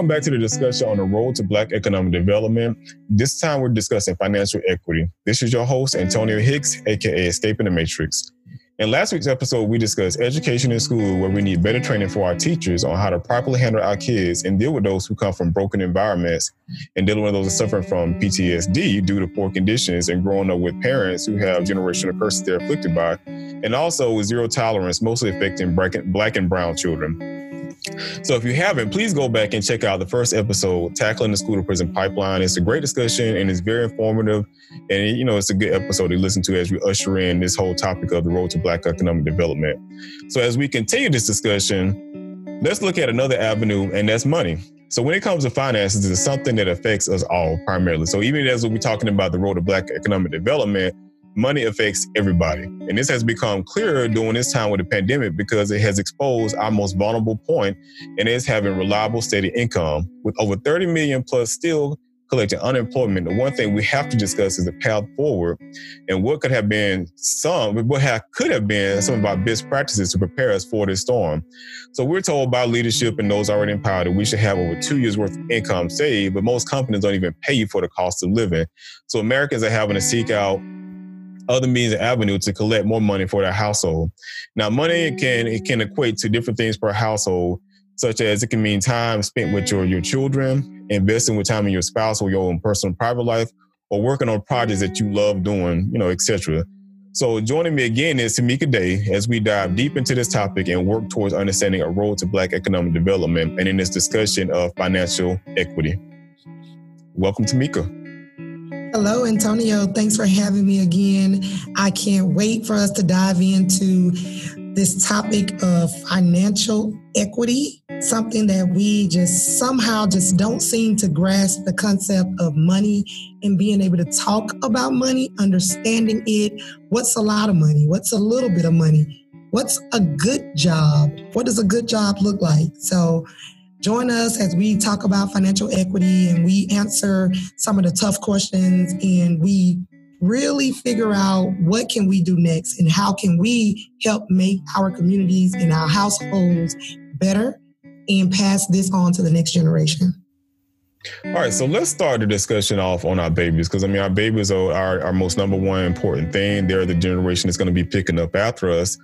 Welcome back to the discussion on the road to Black economic development. This time we're discussing financial equity. This is your host, Antonio Hicks, aka Escaping the Matrix. In last week's episode, we discussed education in school, where we need better training for our teachers on how to properly handle our kids and deal with those who come from broken environments and dealing with those suffering from PTSD due to poor conditions and growing up with parents who have generational curses they're afflicted by, and also with zero tolerance, mostly affecting black and brown children. So if you haven't, please go back and check out the first episode, Tackling the School to Prison Pipeline. It's a great discussion and it's very informative. And, you know, it's a good episode to listen to as we usher in this whole topic of the road to Black economic development. So as we continue this discussion, let's look at another avenue, and that's money. So when it comes to finances, it's something that affects us all primarily. So even as we're talking about the road to Black economic development, money affects everybody. And this has become clearer during this time with the pandemic because it has exposed our most vulnerable point and is having reliable, steady income. With over 30 million plus still collecting unemployment, the one thing we have to discuss is the path forward and what could have been some, what have, could have been some of our best practices to prepare us for this storm. So we're told by leadership and those already empowered that we should have over two years worth of income saved, but most companies don't even pay you for the cost of living. So Americans are having to seek out other means and avenue to collect more money for their household. Now, money can it can mm. equate to different things per household, such as it can mean time spent with your, your mm. children, investing with time in your spouse or your own personal private life, or working on projects that you love doing, you know, etc. So joining me again is Tamika Day as we dive deep into this topic and work towards understanding a role to Black economic development and in this discussion of financial equity. Welcome, Tamika. Hello, Antonio. Thanks for having me again. I can't wait for us to dive into this topic of financial equity, something that we just somehow just don't seem to grasp the concept of money and being able to talk about money, understanding it. What's a lot of money? What's a little bit of money? What's a good job? What does a good job look like? So Join us as we talk about financial equity and we answer some of the tough questions and we really figure out what can we do next and how can we help make our communities and our households better and pass this on to the next generation. All right, so let's start the discussion off on our babies because I mean, our babies are our, our most number one important thing. They're the generation that's going to be picking up after us.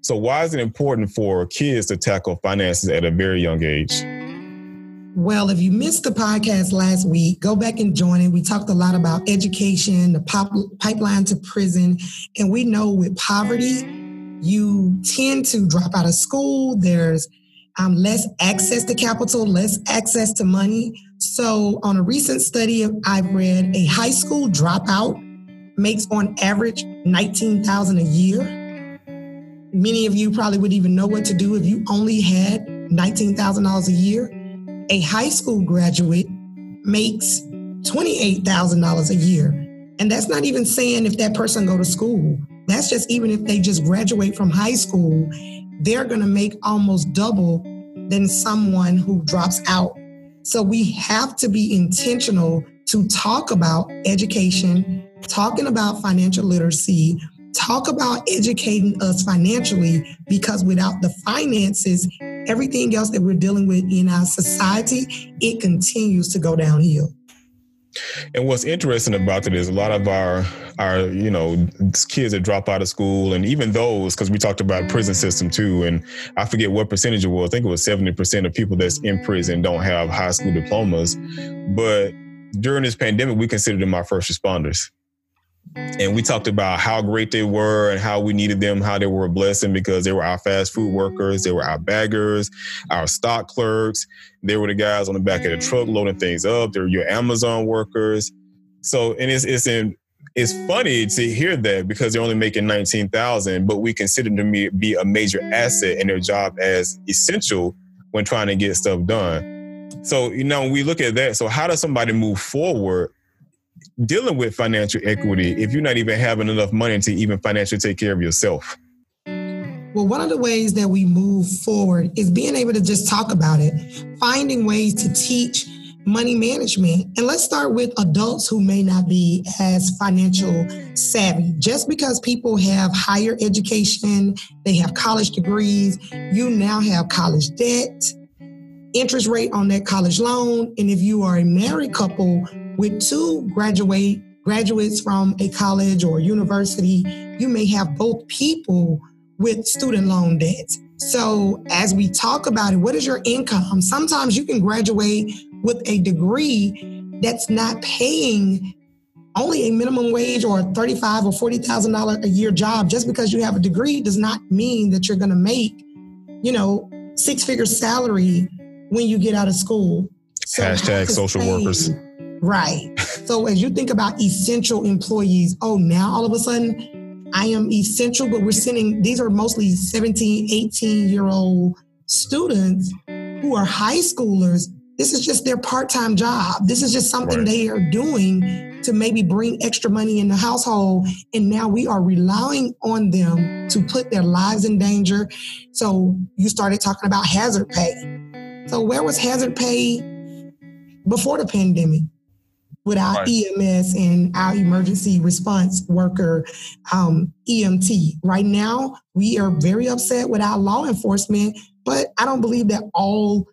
So, why is it important for kids to tackle finances at a very young age? Well, if you missed the podcast last week, go back and join it. We talked a lot about education, the pop, pipeline to prison. And we know with poverty, you tend to drop out of school. There's um, less access to capital, less access to money. So, on a recent study I've read, a high school dropout makes on average 19,000 a year. Many of you probably would even know what to do if you only had $19,000 a year a high school graduate makes $28,000 a year. And that's not even saying if that person go to school. That's just even if they just graduate from high school, they're going to make almost double than someone who drops out. So we have to be intentional to talk about education, talking about financial literacy, talk about educating us financially because without the finances, everything else that we're dealing with in our society, it continues to go downhill. And what's interesting about it is a lot of our our you know kids that drop out of school and even those because we talked about prison system too and I forget what percentage it was. I think it was 70% of people that's in prison don't have high school diplomas. But during this pandemic we considered them our first responders and we talked about how great they were and how we needed them, how they were a blessing because they were our fast food workers, they were our baggers, our stock clerks, they were the guys on the back of the truck loading things up, they're your Amazon workers. So, and it's it's in it's funny to hear that because they're only making 19,000, but we consider them to be a major asset in their job as essential when trying to get stuff done. So, you know, we look at that, so how does somebody move forward dealing with financial equity if you're not even having enough money to even financially take care of yourself? Well, one of the ways that we move forward is being able to just talk about it, finding ways to teach money management. And let's start with adults who may not be as financial savvy. Just because people have higher education, they have college degrees, you now have college debt. Interest rate on that college loan. And if you are a married couple with two graduate graduates from a college or university, you may have both people with student loan debts. So as we talk about it, what is your income? Sometimes you can graduate with a degree that's not paying only a minimum wage or a thirty-five or forty thousand dollar a year job. Just because you have a degree does not mean that you're going to make, you know, six-figure salary when you get out of school. So Hashtag social workers. Right. so as you think about essential employees, oh, now all of a sudden I am essential, but we're sending, these are mostly 17, 18 year old students who are high schoolers. This is just their part time job. This is just something right. they are doing to maybe bring extra money in the household. And now we are relying on them to put their lives in danger. So you started talking about hazard pay. So where was hazard pay before the pandemic? With our right. EMS and our emergency response worker, um, EMT. Right now, we are very upset with our law enforcement, but I don't believe that all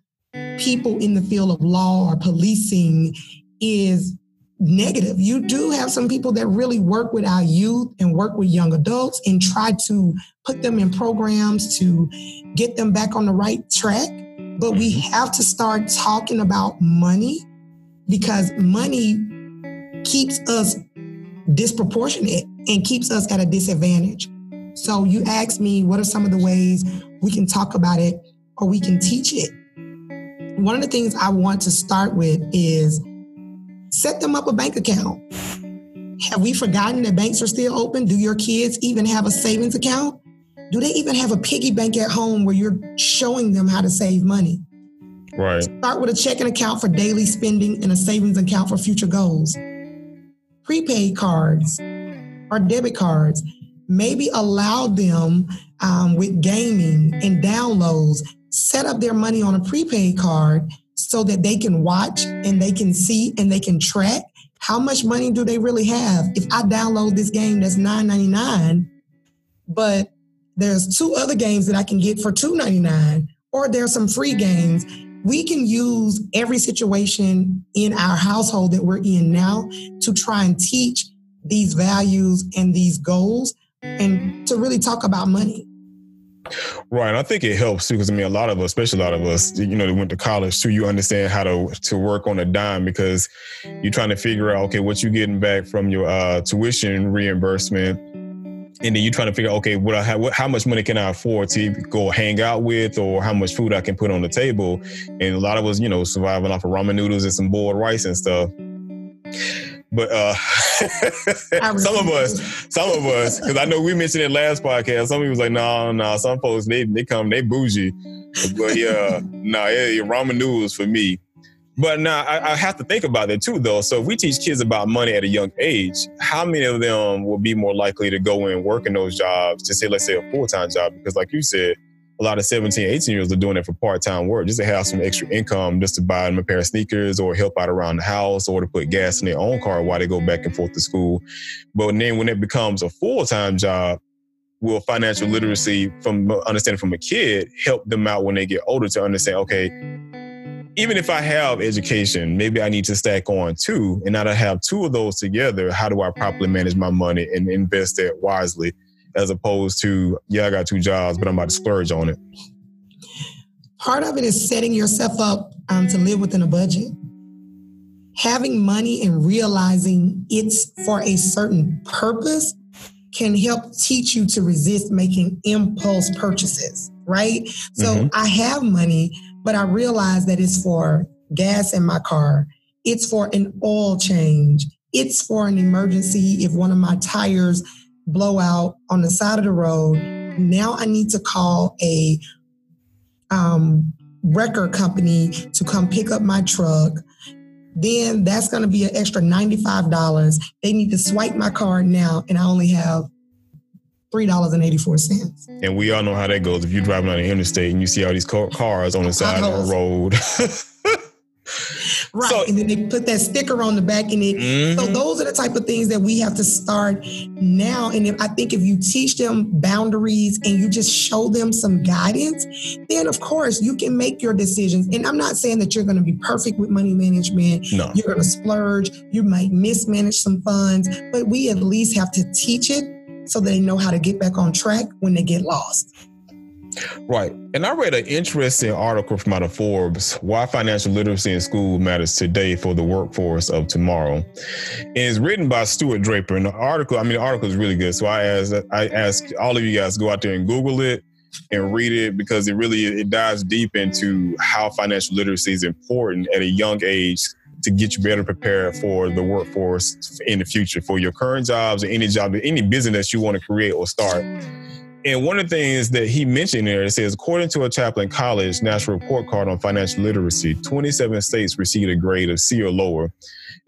people in the field of law or policing is negative. You do have some people that really work with our youth and work with young adults and try to put them in programs to get them back on the right track. But we mm-hmm. have to start talking about money because money keeps us disproportionate and keeps us at a disadvantage. So you asked me, what are some of the ways we can talk about it or we can teach it? One of the things I want to start with is set them up a bank account. Have we forgotten that banks are still open? Do your kids even have a savings account? Do they even have a piggy bank at home where you're showing them how to save money? Right. Start with a checking account for daily spending and a savings account for future goals. Prepaid cards or debit cards. Maybe allow them um, with gaming and downloads, set up their money on a prepaid card so that they can watch and they can see and they can track how much money do they really have. If I download this game that's $9.99, but there's two other games that I can get for $2.99, or there's some free games. We can use every situation in our household that we're in now to try and teach these values and these goals and to really talk about money. Right. I think it helps too, because I mean, a lot of us, especially a lot of us, you know, that went to college too, you understand how to to work on a dime because you're trying to figure out, okay, what you're getting back from your uh, tuition reimbursement and then you're trying to figure out, okay, what I have, what, how much money can I afford to go hang out with, or how much food I can put on the table. And a lot of us, you know, surviving off of ramen noodles and some boiled rice and stuff. But uh, some of us, some of us, because I know we mentioned it last podcast. Some people was like, no, no, some folks they they come they bougie, but yeah, no, nah, yeah, ramen noodles for me. But now I, I, have to think about that too, though. So if we teach kids about money at a young age, how many of them will be more likely to go and work in those jobs to say, let's say, a full time job? Because, like you said, a lot of 17, 18 years are doing it for part time work just to have some extra income, just to buy them a pair of sneakers or help out around the house or to put gas in their own car while they go back and forth to school. But then when it becomes a full time job, will financial literacy from understanding from a kid help them out when they get older to understand, okay, even if I have education, maybe I need to stack on two. And now that I have two of those together, how do I properly manage my money and invest it wisely? As opposed to, yeah, I got two jobs, but I'm about to splurge on it. Part of it is setting yourself up um, to live within a budget. Having money and realizing it's for a certain purpose can help teach you to resist making impulse purchases, right? So mm-hmm. I have money, but I realize that it's for gas in my car. It's for an oil change. It's for an emergency if one of my tires blow out on the side of the road. Now I need to call a um, wrecker company to come pick up my truck. Then that's going to be an extra $95. They need to swipe my card now, and I only have three dollars and eighty four cents. And we all know how that goes. If you're driving on the interstate and you see all these cars on the side of the road. right. So, and then they put that sticker on the back and it. Mm-hmm. So those are the type of things that we have to start now. And if, I think if you teach them boundaries and you just show them some guidance, then of course you can make your decisions. And I'm not saying that you're going to be perfect with money management. No. You're going to splurge. You might mismanage some funds, but we at least have to teach it so they know how to get back on track when they get lost. Right. And I read an interesting article from out of Forbes, Why Financial Literacy in School Matters Today for the Workforce of Tomorrow. And it's written by Stuart Draper. And the article, I mean, the article is really good. So I ask, I ask all of you guys go out there and Google it and read it because it really it dives deep into how financial literacy is important at a young age to get you better prepared for the workforce in the future for your current jobs or any job, any business you want to create or start. And one of the things that he mentioned there, it says, according to a Champlain College National Report Card on Financial Literacy, 27 states received a grade of C or lower.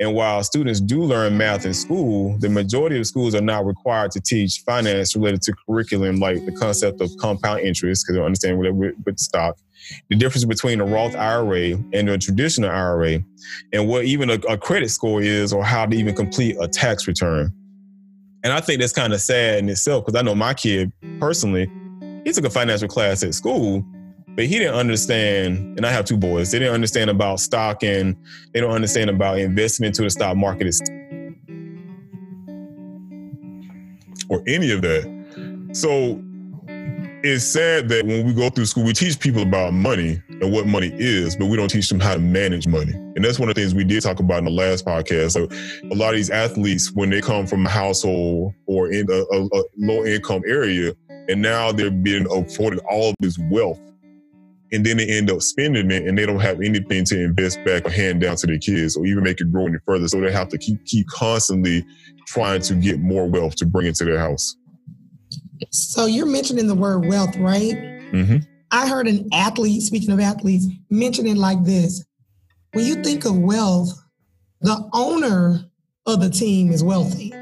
And while students do learn math in school, the majority of schools are not required to teach finance related to curriculum like the concept of compound interest, because they understand what with stock, the difference between a Roth mm-hmm. IRA and a traditional IRA, and what even a, a credit score is, or how to even mm-hmm. complete a tax return. And I think that's kind of sad in itself because I know my kid personally, he took a financial class at school, but he didn't understand. And I have two boys, they didn't understand about stock and they don't understand mm-hmm. about investing into the stock market or any of that. So it's sad that when we go through school, we teach people about money and what money is, but we don't teach them how to manage money. And that's one of the things we did talk about in the last podcast. So a lot of these athletes, when they come from a household or in a, a, a low income area, and now they're being afforded all this wealth, and then they end up spending it, and they don't have anything to invest back or hand down to their kids, or even make it grow any further. So they have to keep keep constantly trying to get more wealth to bring into their house. So you're mentioning the word wealth, right? Mm-hmm. I heard an athlete, speaking of athletes, mention it like this. When you think of wealth, the owner of the team is wealthy.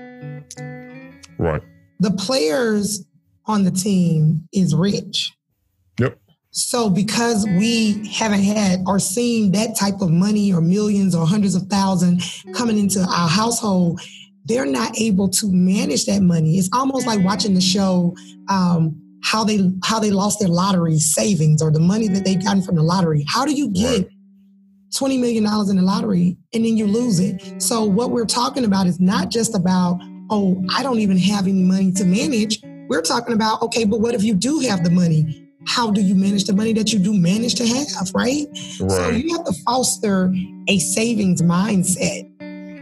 Right. The players on the team is rich. Yep. So because we haven't had or seen that type of money or millions or hundreds of thousands coming into our household, they're not able to manage that money. It's almost like watching the show um, how they how they lost their lottery savings or the money that they've gotten from the lottery. How do you get twenty million dollars in the lottery and then you lose it? So what we're talking about is not just about oh I don't even have any money to manage. We're talking about okay, but what if you do have the money? How do you manage the money that you do manage to have, right? right. So you have to foster a savings mindset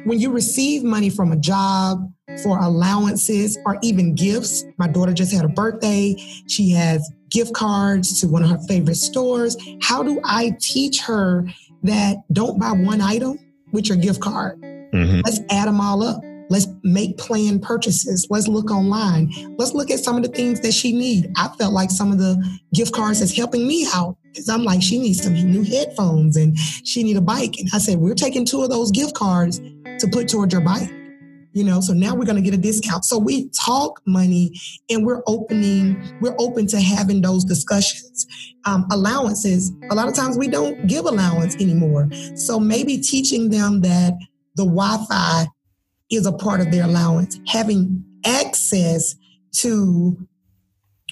when you receive money from a job for allowances or even gifts, my daughter just had a birthday. She has gift cards to one of her favorite stores. How do I teach her that don't buy one item with your gift card? Mm-hmm. Let's add them all up. Let's make planned purchases. Let's look online. Let's look at some of the things that she needs. I felt like some of the gift cards is helping me out because I'm like, she needs some new headphones and she need a bike. And I said, we're taking two of those gift cards to put towards your bike. You know, so now we're going to get a discount. So we talk money and we're opening, we're open to having those discussions. Um, allowances, a lot of times we don't give allowance anymore. So maybe teaching them that the Wi Fi is a part of their allowance, having access to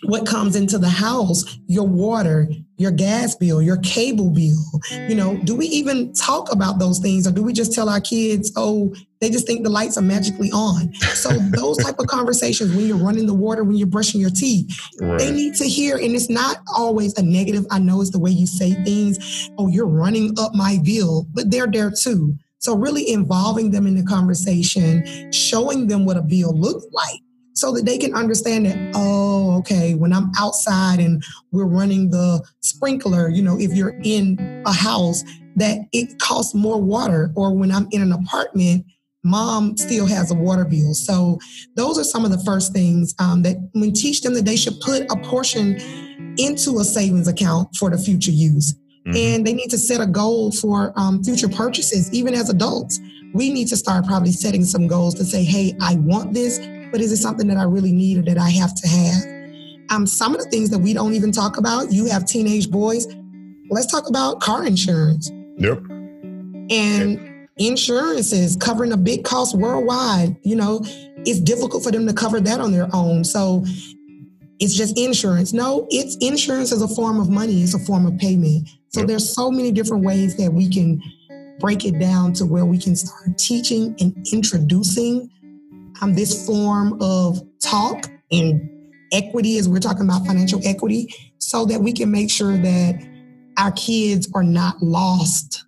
what comes into the house, your water, your gas bill, your cable bill. You know, do we even talk about those things or do we just tell our kids, oh, they just think the lights are magically on? So those type of conversations when you're running the water, when you're brushing your teeth, right. they need to hear, and it's not always a negative. I know it's the way you say things. Oh, you're running up my bill, but they're there too. So really involving them in the conversation, showing them what a bill looks like so that they can understand that, oh, okay, when I'm outside and we're running the sprinkler, you know, if you're in a house, that it costs more water, or when I'm in an apartment, mom still has a water bill. So those are some of the first things um, that we teach them that they should put a portion into a savings account for the future use. Mm-hmm. And they need to set a goal for um, future purchases, even as adults. We need to start probably setting some goals to say, hey, I want this but is it something that I really need or that I have to have? Um, some of the things that we don't even talk about, you have teenage boys. Let's talk about car insurance. Yep. And insurances covering a big cost worldwide, you know, it's difficult for them to cover that on their own. So it's just insurance. No, it's insurance as a form of money, it's a form of payment. So yep. there's so many different ways that we can break it down to where we can start teaching and introducing um, this form of talk and equity as we're talking about financial equity so that we can make sure that our kids are not lost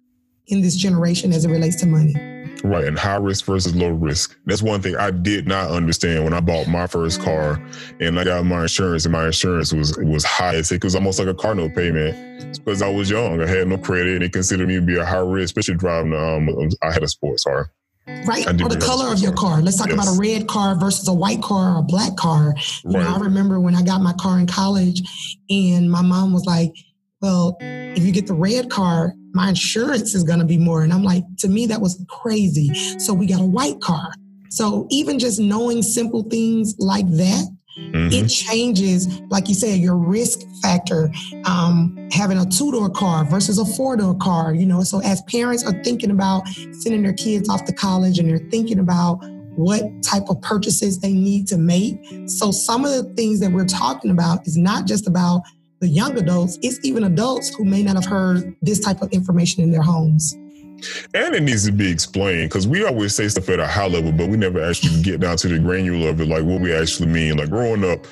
in this generation as it relates to money. Right, and high risk versus low risk. That's one thing I did not understand when I bought my first car, and I got my insurance, and my insurance was was high. It was almost like a car note payment because I was young. I had no credit, and they considered me to be a high risk, especially driving. Um, I had a sports car. Right, or the color of your car. Let's talk yes. about a red car versus a white car or a black car. You right. know, I remember when I got my car in college, and my mom was like, "Well, if you get the red car, my insurance is going to be more. And I'm like, to me, that was crazy. So we got a white car. So even just knowing simple things like that, mm-hmm. it changes, like you said, your risk factor. Um, having a two door car versus a four door car, you know. So as parents are thinking about sending their kids off to college and they're thinking about what type of purchases they need to make. So some of the things that we're talking about is not just about the young adults, it's even adults who may not have heard this type of information in their homes. And it needs to be explained because we always say stuff at a high level, but we never actually get down to the granular of it, like what we actually mean. Like growing up,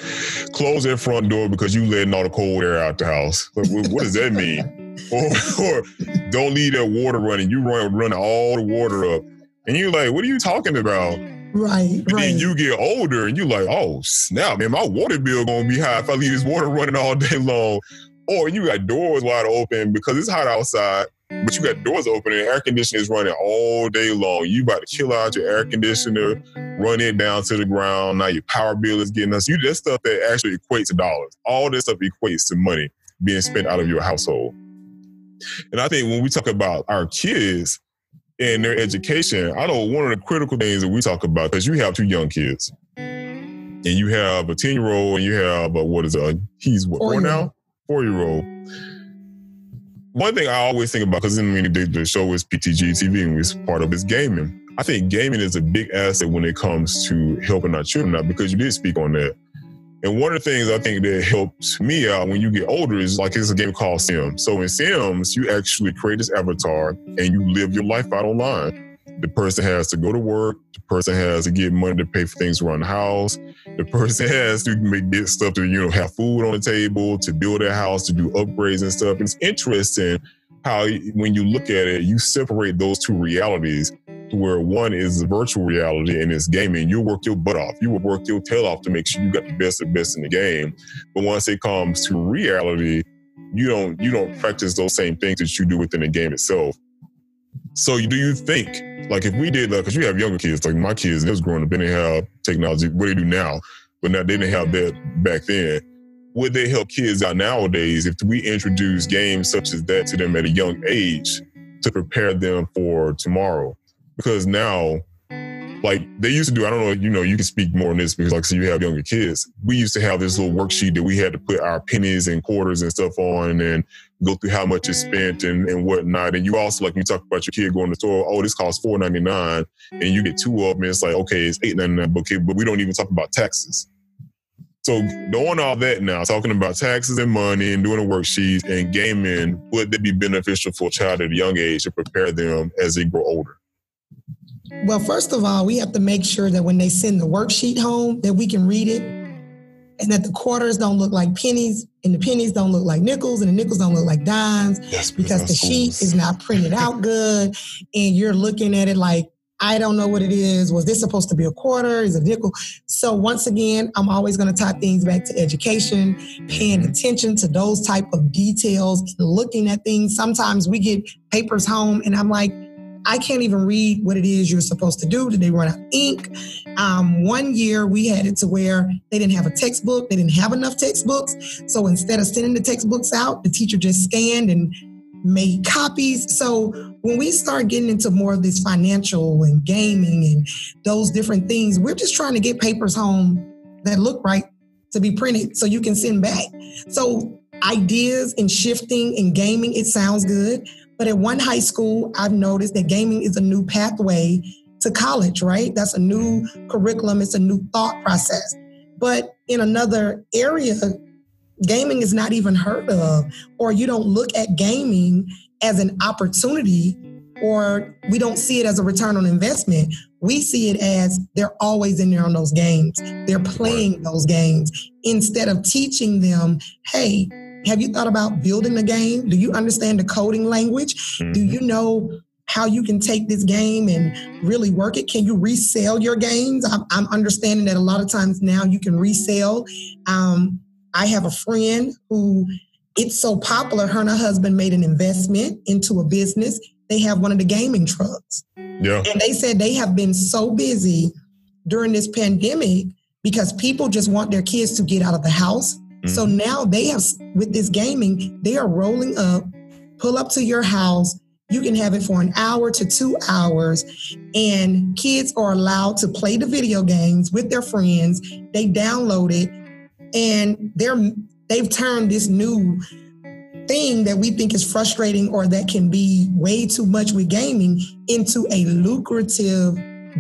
close that front door because you letting all the cold air out the house. Like, what does that mean? or, or, don't leave that water running. You run running all the water up, and you're like, "What are you talking about?" Right, but right. then you get older and you're like, oh snap, man, my water bill gonna be high if I leave this water running all day long. Or you got doors wide open because it's hot outside, but you got doors open and air conditioning is running all day long. You about to kill out your air conditioner, run it down to the ground. Now your power bill is getting us. You that stuff that actually equates to dollars. All this stuff equates to money being spent out of your household. And I think when we talk about our kids, and their education, I know one of the critical things that we talk about because you have two young kids, and you have a ten year old, and you have a, what is it? He's what four now, four year old. One thing I always think about because I mean the, the show is PTG mm-hmm. TV and it's part of is gaming. I think gaming is a big asset when it comes to helping our children out because you did speak on that. And one of the things I think that helps me out when you get older is like it's a game called Sims. So in Sims, you actually create this avatar and you live your life out online. The person has to go to work. The person has to get money to pay for things around the house. The person has to make get stuff to you know have food on the table, to build a house, to do upgrades and stuff. It's interesting how when you look at it, you separate those two realities where one is the virtual reality and it's gaming. You work your butt off. You will work your tail off to make sure you got the best of best in the game. But once it comes to reality, you don't you don't practice those same things that you do within the game itself. So do you think, like if we did, like, because you have younger kids, like my kids, they was growing up, they didn't have technology, what do they do now, but now they didn't have that back then. Would they help kids out nowadays if we introduce games such as that to them at a young age to prepare them for tomorrow? because now like they used to do, I don't know, you know, you can speak more on this because like so you have younger kids. We used to have this little worksheet that we had to put our pennies and quarters and stuff on and go through how much is spent and, and whatnot. And you also like you talk about your kid going to the store, oh, this costs four ninety nine, and you get two of them, it's like, okay, it's eight ninety nine, but but we don't even talk about taxes. So knowing all that now, talking about taxes and money and doing a worksheet and gaming, would that be beneficial for a child at a young age to prepare them as they grow older? Well, first of all, we have to make sure that when they send the worksheet home, that we can read it and that the quarters don't look like pennies and the pennies don't look like nickels and the nickels don't look like dimes yes, because the sheet is not printed out good and you're looking at it like I don't know what it is. Was this supposed to be a quarter? Is a nickel? So once again, I'm always going to tie things back to education, paying mm-hmm. attention to those type of details, looking at things. Sometimes we get papers home and I'm like, I can't even read what it is you're supposed to do. Did they run out of ink? Um, one year we had it to where they didn't have a textbook. They didn't have enough textbooks. So instead of sending the textbooks out, the teacher just scanned and made copies. So when we start getting into more of this financial and gaming and those different things, we're just trying to get papers home that look right to be printed so you can send back. So ideas and shifting and gaming, it sounds good. But at one high school, I've noticed that gaming is a new pathway to college, right? That's a new curriculum, it's a new thought process. But in another area, gaming is not even heard of, or you don't look at gaming as an opportunity, or we don't see it as a return on investment. We see it as they're always in there on those games. They're playing those games instead of teaching them, hey, have you thought about building a game? Do you understand the coding language? Mm-hmm. Do you know how you can take this game and really work it? Can you resell your games? I'm, I'm understanding that a lot of times now you can resell. Um, I have a friend who it's so popular. Her and her husband made an investment into a business. They have one of the gaming trucks. Yeah. And they said they have been so busy during this pandemic because people just want their kids to get out of the house Mm-hmm. So now they have, with this gaming, they are rolling up, pull up to your house. You can have it for an hour to two hours, and kids are allowed to play the video games with their friends. They download it, and they're they've turned this new thing that we think is frustrating or that can be way too much with gaming into a lucrative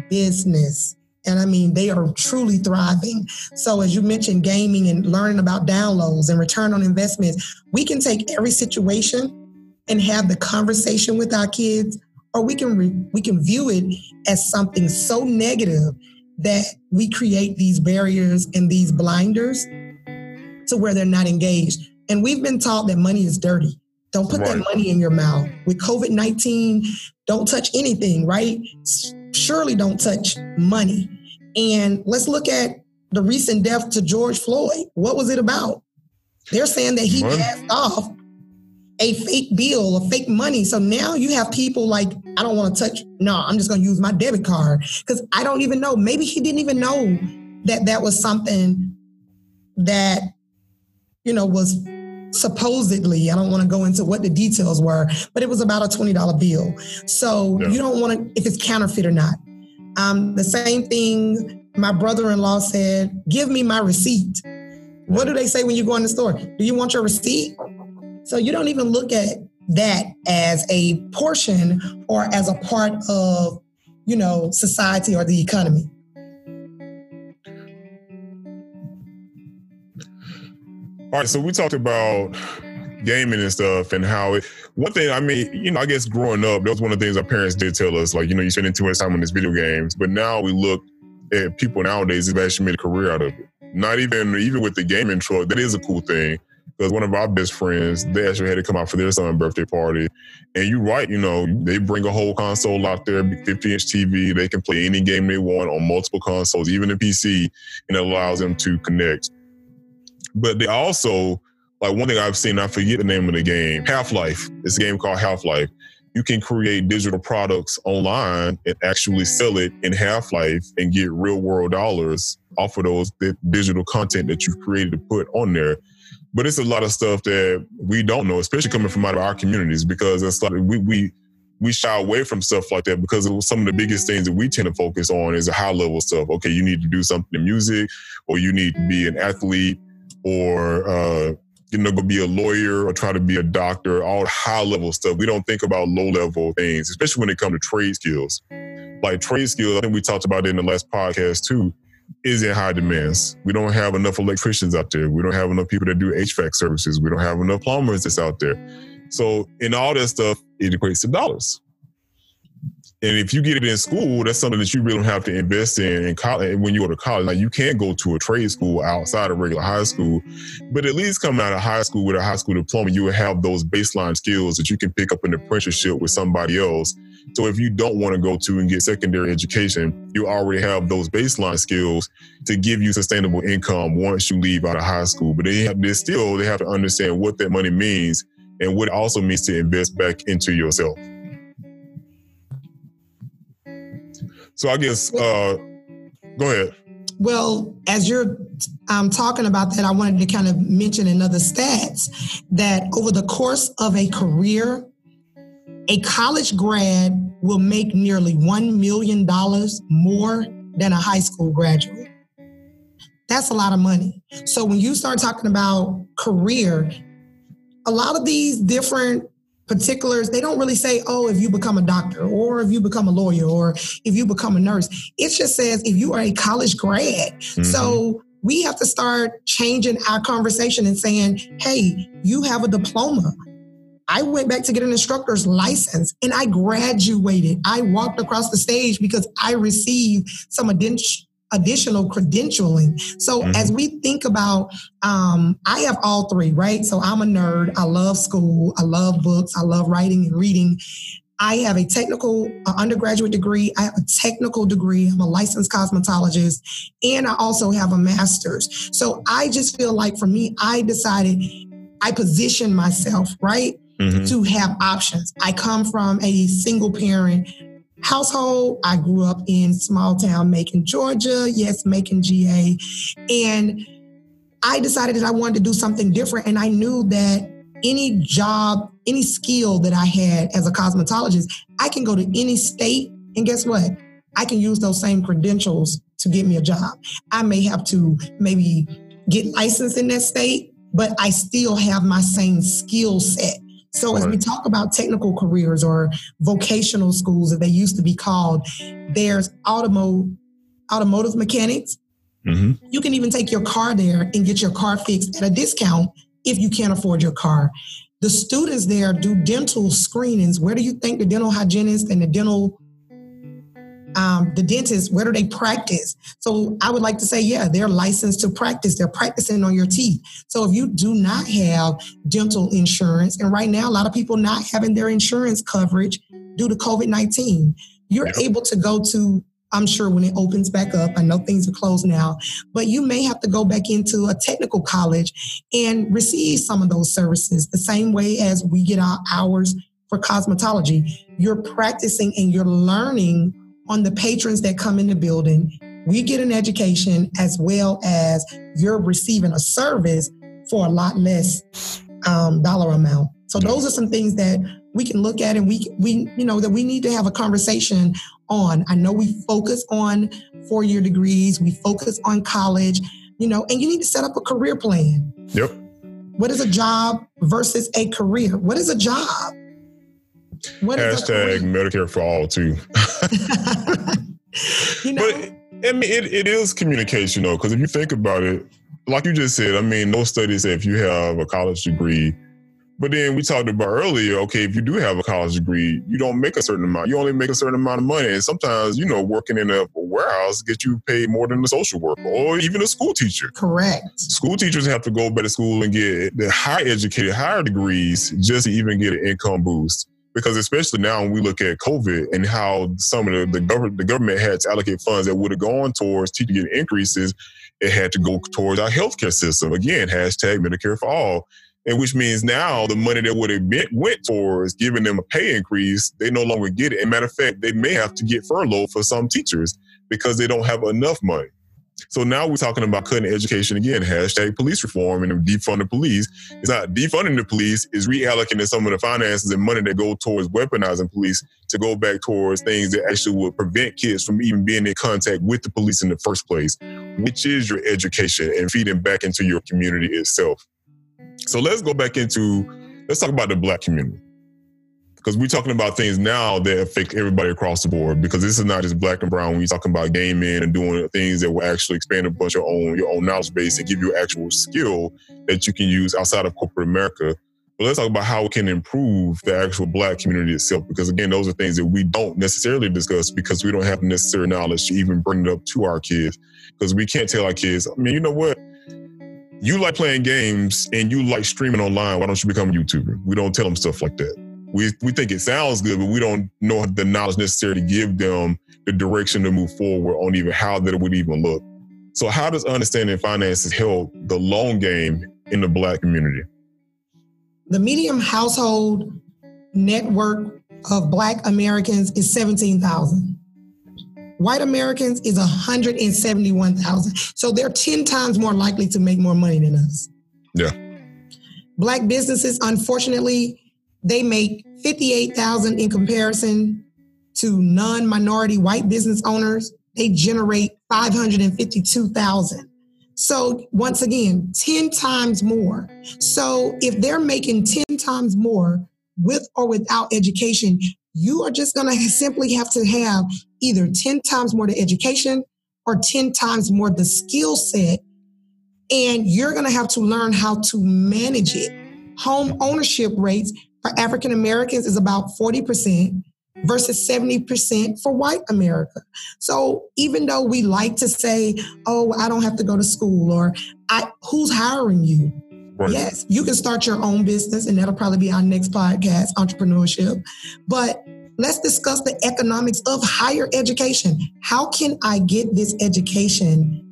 business. And I mean, they are truly thriving. So, as you mentioned, gaming and learning about downloads and return on investments, we can take every situation and have the conversation with our kids, or we can re- we can view it as something so negative that we create these barriers and these blinders to where they're not engaged. And we've been taught that money is dirty. Don't put right. that money in your mouth. With COVID 19, don't touch anything, right? Surely don't touch money. And let's look at the recent death to George Floyd. What was it about? They're saying that he money. passed off a fake bill, a fake money. So now you have people like, I don't want to touch, no, I'm just going to use my debit card because I don't even know. Maybe he didn't even know that that was something that, you know, was supposedly, I don't want to go into what the details were, but it was about a $20 bill. So yeah. you don't want to, if it's counterfeit or not. Um, the same thing my brother in law said give me my receipt. What do they say when you go in the store? Do you want your receipt? So you don't even look at that as a portion or as a part of, you know, society or the economy. All right, so we talked about gaming and stuff and how it one thing I mean, you know, I guess growing up, that was one of the things our parents did tell us, like, you know, you're spending too much time on these video games. But now we look at people nowadays who've actually made a career out of it. Not even even with the gaming truck, that is a cool thing. Because one of our best friends, they actually had to come out for their son's birthday party. And you're right, you know, they bring a whole console out there, 50 inch TV. They can play any game they want on multiple consoles, even a PC, and it allows them to connect. But they also like one thing I've seen, I forget the name of the game, mm-hmm. Half Life. It's a game called Half Life. You can create digital products online and actually mm-hmm. sell it in Half Life and get real world dollars off of those digital content that you've created to put on there. But it's a lot of stuff that we don't know, especially coming from out of our communities, because it's like we we we shy away from stuff like that because some of the biggest mm-hmm. things that we tend to focus on is a high level stuff. Okay, you need to do something in music, or you need to be an athlete, or uh, you know, go be a lawyer or try to be a doctor, all high level stuff. We don't think about low level things, especially when it comes to trade skills. Like trade skills, I think we talked about it in the last podcast too, is in high demands. We don't have enough electricians out there. We don't have enough people that do HVAC services. We don't have enough plumbers that's out there. So in all that stuff, it equates to dollars. And if you get it in school, that's something that you really don't have to invest in in college. When you go to college, like you can't go to a trade school outside of regular high school, but at least coming out of high school with a high school diploma, you will have those baseline skills that you can pick up in the apprenticeship with somebody else. So if you don't want to go to and get secondary education, you already have those baseline skills to give you sustainable income once you leave out of high school. But they have still they have to understand what that money means and what it also means to invest back into yourself. So I guess, uh, go ahead. Well, as you're um, talking about that, I wanted to kind of mention another stats that over the course of a career, a college grad will make nearly $1 million more than a high school graduate. That's a lot of money. So when you start talking about career, a lot of these different particulars. They don't really say, oh, if you become a doctor or if you become a lawyer or if you become a nurse. It just says if you are a college grad. Mm-hmm. So we have to start changing our conversation and saying, hey, you have a diploma. I went back to get an instructor's license and I graduated. I walked across the stage because I received some additional credentialing. So mm-hmm. as we think about, um, I have all three, right? So I'm a nerd. I love school. I love books. I love writing and reading. I have a technical uh, undergraduate degree. I have a technical degree. I'm a licensed cosmetologist, and I also have a master's. So I just feel like for me, I decided I position myself right mm-hmm. to have options. I come from a single parent household. I grew up in small town Macon, Georgia. Yes, Macon, GA. And I decided that I wanted to do something different. And I knew that any job, any skill that I had as a cosmetologist, I can go to any state. And guess what? I can use those same credentials to get me a job. I may have to maybe get licensed in that state, but I still have my same skill set. So as we talk about technical careers or vocational schools that they used to be called, there's automotive automotive mechanics. Mm-hmm. You can even take your car there and get your car fixed at a discount if you can't afford your car. The students there do dental screenings. Where do you think the dental hygienist and the dental um, the dentists, where do they practice? So I would like to say, yeah, they're licensed to practice. They're practicing on your teeth. So if you do not have dental insurance, and right now a lot of people not having their insurance coverage due to COVID 19, you're yeah. able to go to I'm sure when it opens back up, I know things are closed now, but you may have to go back into a technical college and receive some of those services the same way as we get our hours for cosmetology. You're practicing and you're learning on the patrons that come in the building. We get an education as well as you're receiving a service for a lot less um, dollar amount. So those are some things that we can look at and we we you know that we need to have a conversation on. I know we focus on four year degrees, we focus on college, you know, and you need to set up a career plan. Yep. What is a job versus a career? What is a job? What Hashtag Medicare for all too. you know? But I mean, it, it is communication though, because if you think about it, like you just said, I mean, no studies say if you have a college degree, but then we talked about earlier, okay, if you do have a college degree, you don't make a certain amount. You only make a certain amount of money. And sometimes, you know, working in a warehouse get you paid more than a social worker or even a school teacher. Correct. School teachers have to go back to school and get the high educated, higher degrees just to even get an income boost because especially now when we look at COVID and how some of the, the mm-hmm. government the government had to allocate funds that would have gone towards teaching increases, it had to go towards our healthcare system. Again, hashtag Medicare for all. And which means now the money that would have been, went towards giving them a pay increase, they no longer get it. And matter of fact, they may have to get furloughed for some teachers because they don't have enough money. So now we're talking about cutting education again, hashtag police reform and defund the police. It's not defunding the police, it's reallocating some of the finances and money that go towards weaponizing police to go back towards things that actually would prevent kids from even being in contact with the police in the first place, which is your education and feeding back into your community itself. So let's go back into, let's talk about the black community because we're talking about things now that affect everybody across the board. Because this is not just black and brown. We're talking about gaming and doing things that will actually expand a bunch of your own your own knowledge base and give you actual skill that you can use outside of corporate America. But let's talk about how it can improve the actual black community itself. Because again, those are things that we don't necessarily discuss because we don't have the necessary knowledge to even bring it up to our kids. Because we can't tell our kids, I mean, you know what? You like playing games and you like streaming online. Why don't you become a YouTuber? We don't tell them stuff like that we we think it sounds good, but we don't know the knowledge necessary to give them the direction to move forward on even how that would even look. So, how does understanding finances help the long game in the Black community? The medium household network of Black Americans is 17,000. White Americans is 171,000. So they're 10 times more likely to make more money than us. Yeah. Black businesses, unfortunately, they make 58,000 in comparison to non-minority white business owners. They generate 552,000. So once again, 10 times more. So if they're making 10 times more, with or without education, you are just going to simply have to have either 10 times more the education or 10 times more the skill set. And you're going to have to learn how to manage it. Home ownership rates for African Americans is about 40% versus 70% for white America. So even though we like to say, oh, I don't have to go to school or I, who's hiring you? Right. Yes, you can start your own business, and that'll probably be our next podcast, entrepreneurship. But let's discuss the economics of higher education. How can I get this education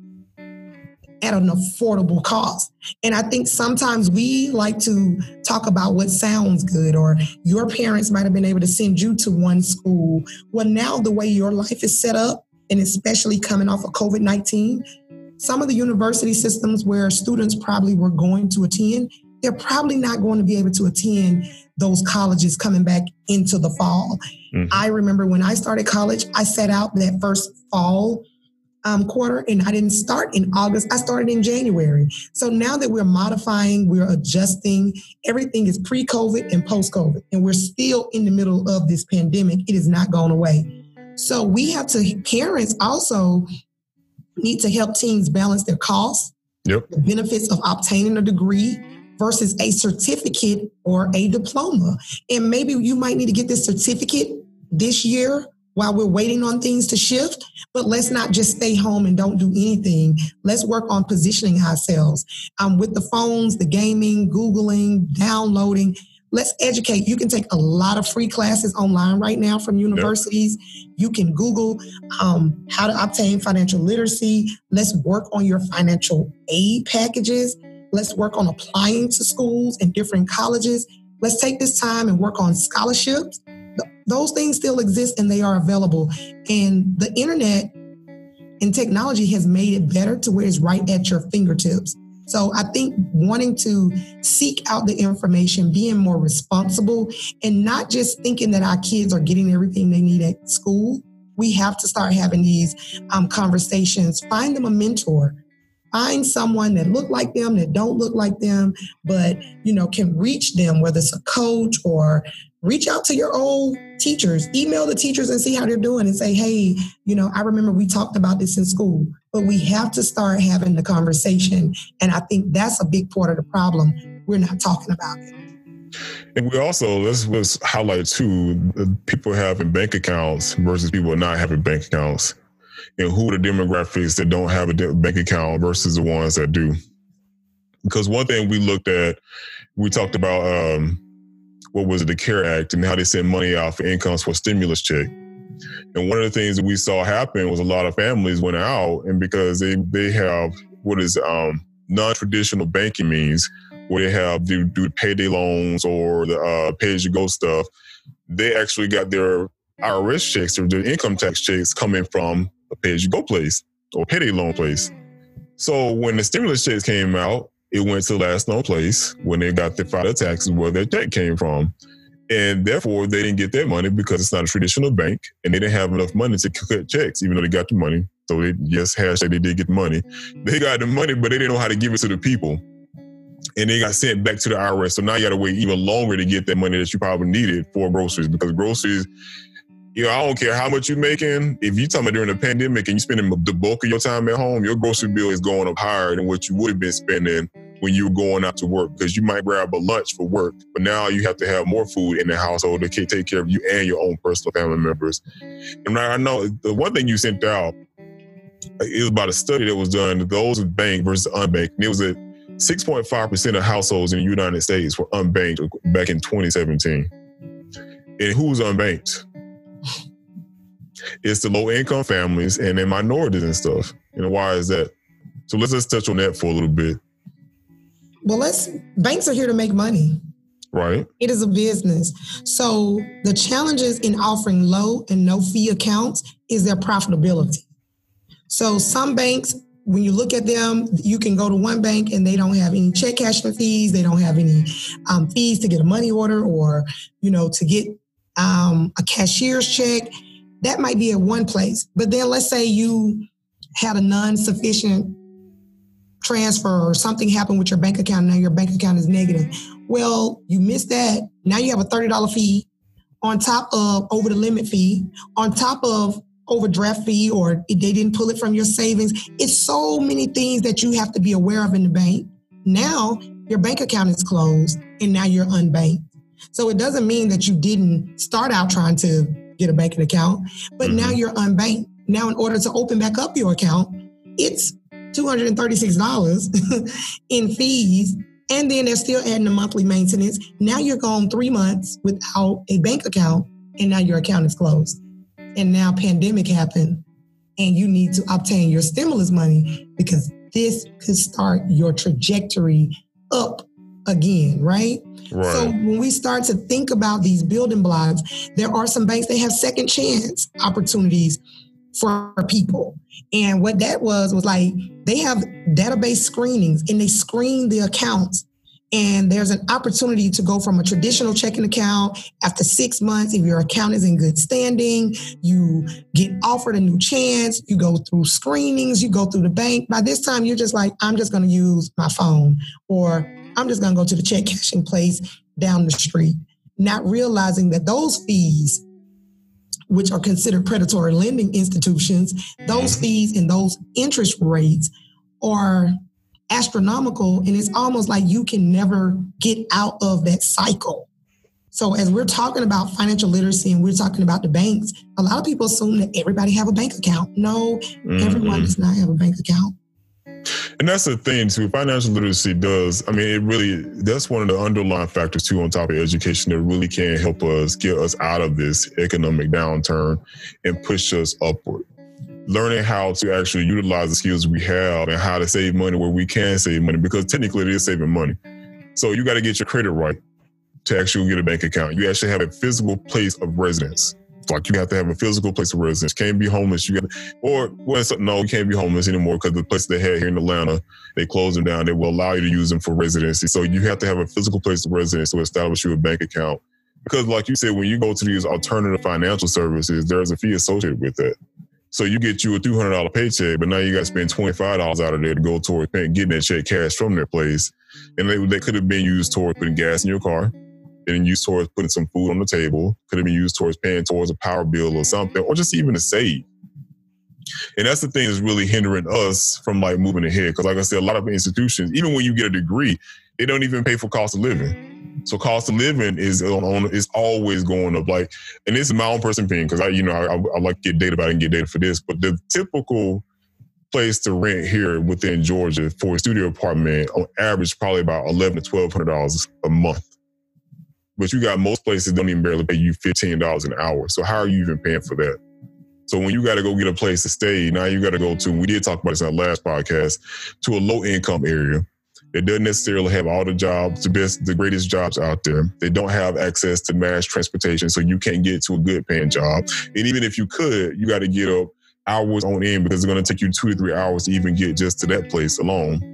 at an affordable cost? And I think sometimes we like to talk about what sounds good, or your parents might have been able to send you to one school. Well, now the way your life is set up, and especially coming off of COVID 19, some of the university systems where students probably were going to attend, they're probably not going to be able to attend those colleges coming back into the fall. Mm-hmm. I remember when I started college, I set out that first fall um, quarter and I didn't start in August. I started in January. So now that we're modifying, we're adjusting, everything is pre COVID and post COVID, and we're still in the middle of this pandemic. It has not gone away. So we have to, parents also need to help teens balance their costs, yep. the benefits of obtaining a degree versus a certificate or a diploma. And maybe you might need to get this certificate this year while we're waiting on things to shift. But let's not just stay home and don't do anything. Let's work on positioning ourselves um, with the phones, the gaming, Googling, downloading. Let's educate. You can take a lot of free classes online right now from universities. Yep. You can Google um, how to obtain financial literacy. Let's work on your financial aid packages. Let's work on applying to schools and different colleges. Let's take this time and work on scholarships. Those things still exist and they are available. And the internet and technology has made it better to where it's right at your fingertips. So I think wanting to seek out the information, being more responsible, and not just thinking that our kids are getting everything they need at school. We have to start having these um, conversations. Find them a mentor. Find someone that look like them, that don't look like them, but you know can reach them, whether it's a coach or reach out to your old teachers, email the teachers and see how they're doing and say, hey, you know, I remember we talked about this in school, but we have to start having the conversation. And I think that's a big part of the problem. We're not talking about it. And we also let's, let's highlight too people having bank accounts versus people not having bank accounts, and who are the demographics that don't have a bank account versus the ones that do. Because one thing we looked at, we talked about um, what was it, the CARE Act, and how they sent money out for incomes for stimulus check. And one of the things that we saw happen was a lot of families went out, and because they they have what is um, non-traditional banking means, where they have do, do payday loans or the uh, pay-as-you-go stuff, they actually got their IRS checks or their income tax checks coming from a pay-as-you-go place or payday loan place. So when the stimulus checks came out, it went to the last known place when they got their file taxes where their check came from. And therefore, they didn't get their money because it's not a traditional bank and they didn't have enough money to cut checks, even though they got the money. So, they, yes, hashtag they did get the money. They got the money, but they didn't know how to give it to the people. And they got sent back to the IRS. So now you got to wait even longer to get that money that you probably needed for groceries because groceries, you know, I don't care how much you're making. If you're talking about during the pandemic and you're spending the bulk of your time at home, your grocery bill is going up higher than what you would have been spending when you were going out to work because you might grab a lunch for work, but now you have to have more food in the household to take care of you and your own personal family members. And I know the one thing you sent out it was about a study that was done those banked versus unbanked. And it was that 6.5% of households in the United States were unbanked back in 2017. And who's unbanked? It's the low income families and then minorities and stuff. And why is that? So let's just touch on that for a little bit well, let's banks are here to make money. Right. It is a business. So the challenges in offering low and no fee accounts is their profitability. So some banks, when you look at them, you can go to one bank and they don't have any check cashing fees. They don't have any um, fees to get a money order or, you know, to get um, a cashier's check. That might be at one place. But then let's say you had a non-sufficient transfer or something happened with your bank account now your bank account is negative. Well, you missed that. Now you have a $30 fee on top of over the limit fee, on top of overdraft fee, or they didn't pull it from your savings. It's so many things that you have to be aware of in the bank. Now your bank account is closed and now you're unbanked. So it doesn't mean that you didn't start out trying to get a banking account, but mm-hmm. now you're unbanked. Now, in order to open back up your account, it's $236 in fees. And then they're still adding the monthly maintenance. Now you're gone three months without a bank account, and now your account is closed. And now pandemic happened, and you need to obtain your stimulus money because this could start your trajectory up again, right? Right? So when we start to think about these building blocks, there are some banks that have second chance opportunities for people. And what that was was like they have database screenings and they screen the accounts. And there's an opportunity to go from a traditional checking account after six months. If your account is in good standing, you get offered a new chance. You go through screenings, you go through the bank. By this time, you're just like, I'm just going to use my phone, or I'm just going to go to the check cashing place down the street, not realizing that those fees which are considered predatory lending institutions, those mm-hmm. fees and those interest rates are astronomical. And it's almost like you can never get out of that cycle. So as we're talking about financial literacy and we're talking about the banks, a lot of people assume that everybody have a bank account. No, mm-hmm. everyone does not have a bank account. And that's the thing too. Financial literacy does. I mean, it really that's one of the underlying factors too, on top of education, that really can help us get us out of this economic downturn and push us upward. Learning how to actually utilize the skills we have and how to save money where we can save money, because technically it is saving money. So you got to get your credit right to actually get a bank account. You actually have a physical place of residence. Like you have to have a physical place of residence. Can't be homeless. You got, or well, no, you can't be homeless anymore because the place they had here in Atlanta, they closed them down. They will allow you to use them for residency. So you have to have a physical place of residence to establish you a bank account. Because, like you said, when you go to these alternative financial services, there's a fee associated with that. So you get you a two hundred dollar paycheck, but now you got to spend twenty five dollars out of there to go toward paying, getting that check cash from their place, and they, they could have been used toward putting gas in your car been used towards putting some food on the table, could have been used towards paying towards a power bill or something, or just even to save. And that's the thing that's really hindering us from like moving ahead. Because like I said, a lot of institutions, even when you get a degree, they don't even pay for cost of living. So cost of living is on, on is always going up. Like, and this is my own personal opinion because I, you know, I, I, like to get data about it and get data for this. But the typical place to rent here within Georgia for a studio apartment on average probably about eleven to twelve hundred dollars a month. But you got most places don't even barely pay you $15 an hour. So how are you even paying for that? So when you got to go get a place to stay, now you got to go to, we did talk about this in our last podcast, to a low income area. It doesn't necessarily have all the jobs, the best, the greatest jobs out there. They don't have access to mass transportation, so you can't get to a good paying job. And even if you could, you got to get up hours on end because it's going to take you two to three hours to even get just to that place alone.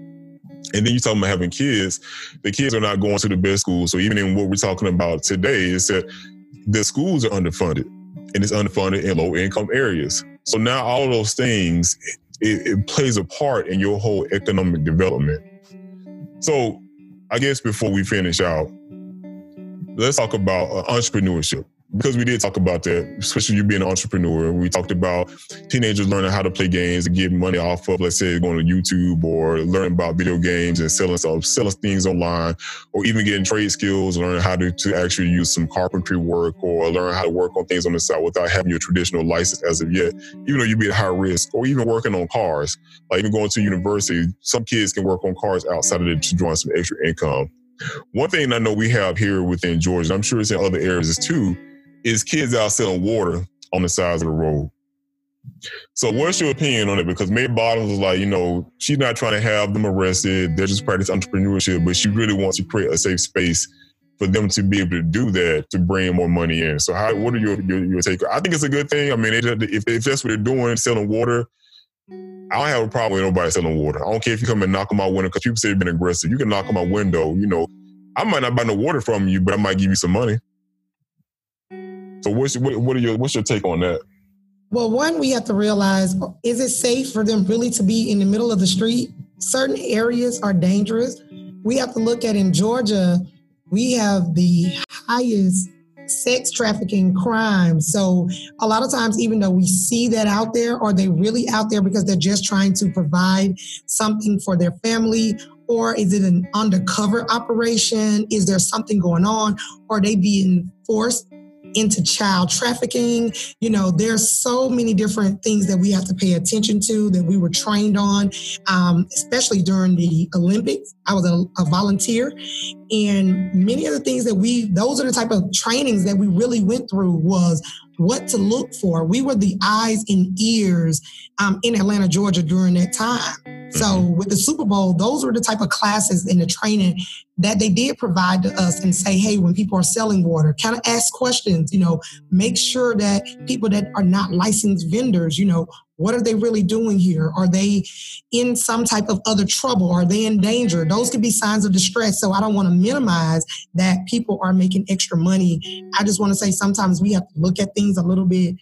And then you talking about having kids. The kids are not going to the best schools. So even in what we're talking about today is that the schools are underfunded and it's underfunded in low income areas. So now all of those things, it, it plays a part in your whole economic development. So I guess before we finish out, let's talk about uh, entrepreneurship because we did talk about that, especially you being an entrepreneur. We talked about teenagers learning how to play games and get money off of, let's say, going to YouTube or learning about video games and selling stuff, selling things online, or even getting trade skills, learning how to, to actually use some carpentry work or learn how to work on things on the side without having your traditional license as of yet, even though you'd be at high risk, or even working on cars, like even going to university. Some kids can work on cars outside of it to draw some extra income. One thing I know we have here within Georgia, I'm sure it's in other areas too, is kids out selling water on the sides of the road. So what's your opinion on it? Because Mayor Bottoms was like, you know, she's not trying to have them arrested. They're just practicing entrepreneurship, but she really wants to create a safe space for them to be able to do that to bring more money in. So how, what are your, your, your take? I think it's a good thing. I mean, if, if that's what they're doing, selling water, I don't have a problem with nobody selling water. I don't care if you come and knock on my window because people say you've been aggressive. You can knock on my window. You know, I might not buy no water from you, but I might give you some money. So what's what, what are your what's your take on that? Well, one, we have to realize is it safe for them really to be in the middle of the street? Certain areas are dangerous. We have to look at in Georgia, we have the highest sex trafficking crime. So a lot of times, even though we see that out there, are they really out there because they're just trying to provide something for their family? Or is it an undercover operation? Is there something going on? Are they being forced into child trafficking. You know, there's so many different things that we have to pay attention to that we were trained on, um, especially during the Olympics. I was a, a, volunteer, and many of the things that we, those are the type of trainings that we really went through was what to look for. We were the eyes and ears um, in Atlanta, Georgia during that time. So mm-hmm. with the Super Bowl, those were the type of classes in the training that they did provide to us and say, hey, when people are selling water, kind of ask questions, you know, make sure that people that are not licensed vendors, you know, what are they really doing here? Are they in some type of other trouble? Are they in danger? Those could be signs of distress. So I don't want to minimize that people are making extra money. I just want to say sometimes we have to look at things a little bit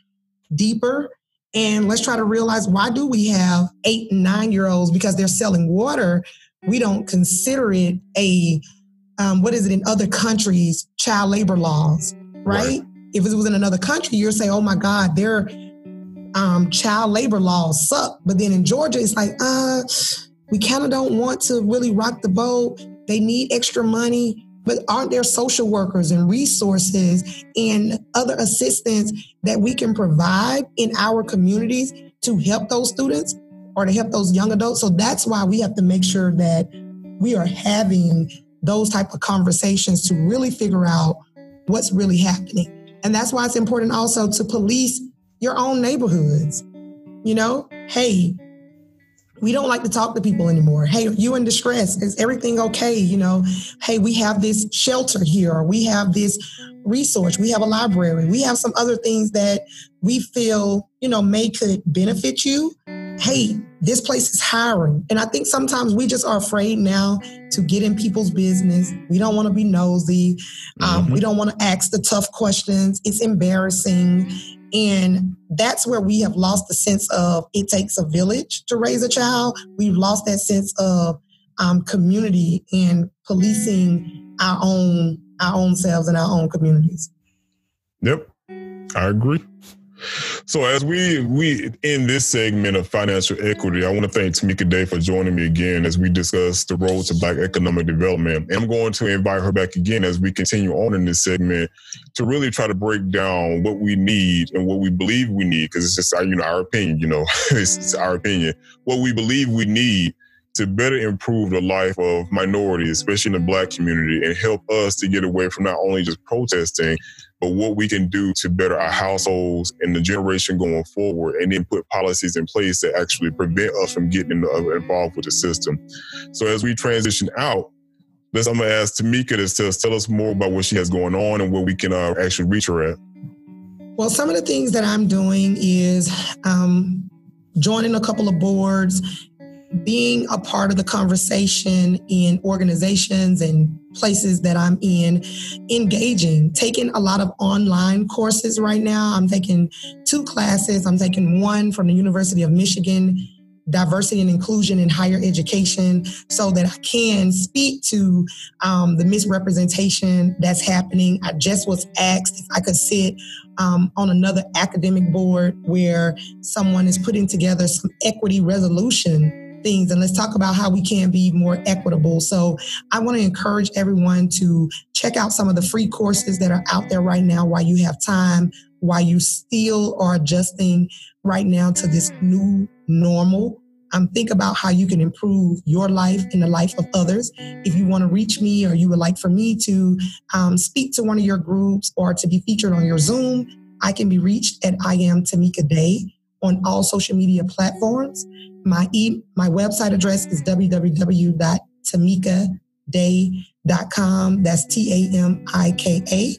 deeper and let's try to realize why do we have eight and nine year olds because they're selling water we don't consider it a um, what is it in other countries child labor laws right? right? if it was in another country you're saying oh my god they're um, child labor laws suck. But then in Georgia, it's like, uh, we kind of don't want to really rock the boat. They need extra money. But aren't there social workers and resources and other assistance that we can provide in our communities to help those students or to help those young adults? So that's why we have to make sure that we are having those type of conversations to really figure out what's really happening. And that's why it's important also to police your own neighborhoods. You know, hey, we don't like to talk to people anymore. Hey, are you in distress? Is everything okay? You know, hey, we have this shelter here, or we have this resource, we have a library, we have some other things that we feel, you know, may could benefit you. Hey, this place is hiring. And I think sometimes we just are afraid now to get in people's business. We don't want to be nosy. Um, mm-hmm. We don't want to ask the tough questions. It's embarrassing. And that's where we have lost the sense of it takes a village to raise a child. We've lost that sense of um, community and policing our own our own selves and our own communities. Yep, I agree. So as we we in this segment of financial equity, I want to thank Tamika Day for joining me again as we discuss the road to Black economic development. And I'm going to invite her back again as we continue on in this segment to really try to break down what we need and what we believe we need, because it's just our, you know our opinion. You know, it's, it's our opinion. What we believe we need to better improve the life of minorities, especially in the black community, and help us to get away from not only just protesting, but what we can do to better our households and the generation going forward, and then put policies in place that actually prevent us from getting uh, involved with the system. So as we transition out, let's, I'm gonna ask Tamika to tell, tell us more about what she has going on and where we can uh, actually reach her at. Well, some of the things that I'm doing is um, joining a couple of boards being a part of the conversation in organizations and places that I'm in, engaging, taking a lot of online courses right now. I'm taking two classes. I'm taking one from the University of Michigan, diversity and inclusion in higher education, so that I can speak to um, the misrepresentation that's happening. I just was asked if I could sit um, on another academic board where someone is putting together some equity resolution things and let's talk about how we can be more equitable. So I want to encourage everyone to check out some of the free courses that are out there right now while you have time, while you still are adjusting right now to this new normal. Um, think about how you can improve your life and the life of others. If you want to reach me or you would like for me to um, speak to one of your groups or to be featured on your Zoom, I can be reached at I am Tamika Day on all social media platforms. My e- my website address is www.tamikaday.com. That's T A M I K A.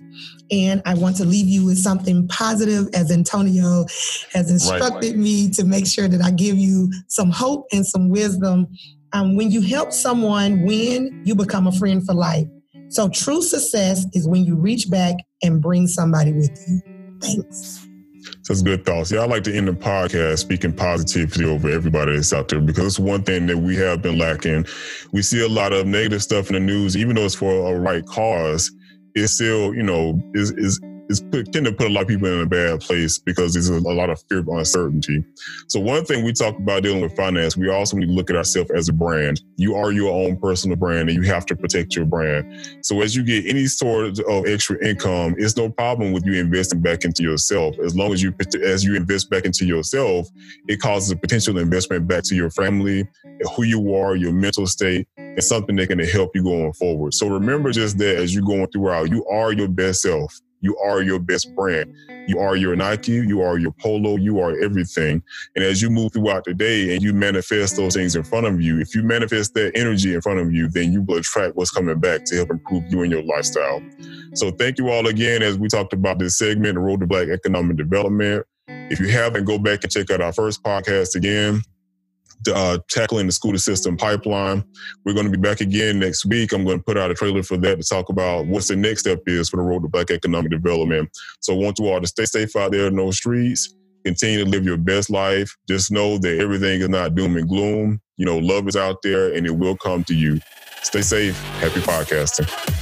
And I want to leave you with something positive as Antonio has instructed right. me to make sure that I give you some hope and some wisdom. Um, when you help someone win, you become a friend for life. So true success is when you reach back and bring somebody with you. Thanks. That's good thoughts. Yeah, I like to end the podcast speaking positivity over everybody that's out there because it's one thing that we have been lacking. We see a lot of negative stuff in the news, even though it's for a right cause. is still, you know, is is is put, tend to put a lot of people in a bad place because there's a, a lot of fear of uncertainty. So one thing we talk about dealing with finance, we also need to look at ourselves as a brand. You are your own personal brand and you have to protect your brand. So as you get any sort of extra income, it's no problem with you investing back into yourself. As long as you as you invest back into yourself, it causes a potential investment back to your family, who you are, your mental state, and something that can help you going forward. So remember just that as you're going throughout, you are your best self. You are your best brand. You are your Nike, you are your polo, you are everything. And as you move throughout the day and you manifest those things in front of you, if you manifest that energy in front of you, then you will attract what's coming back to help improve you and your lifestyle. So thank you all again as we talked about this segment, the Road to Black Economic Development. If you haven't, go back and check out our first podcast again uh, tackling the school to system pipeline. We're going to be back again next week. I'm going to put out a trailer for that to talk about what's the next step is for the road to black economic development. So I want you all to stay safe out there in those streets. Continue to live your best life. Just know that everything is not doom and gloom. You know, love is out there and it will come to you. Stay safe. Happy podcasting.